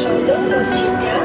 少等到几年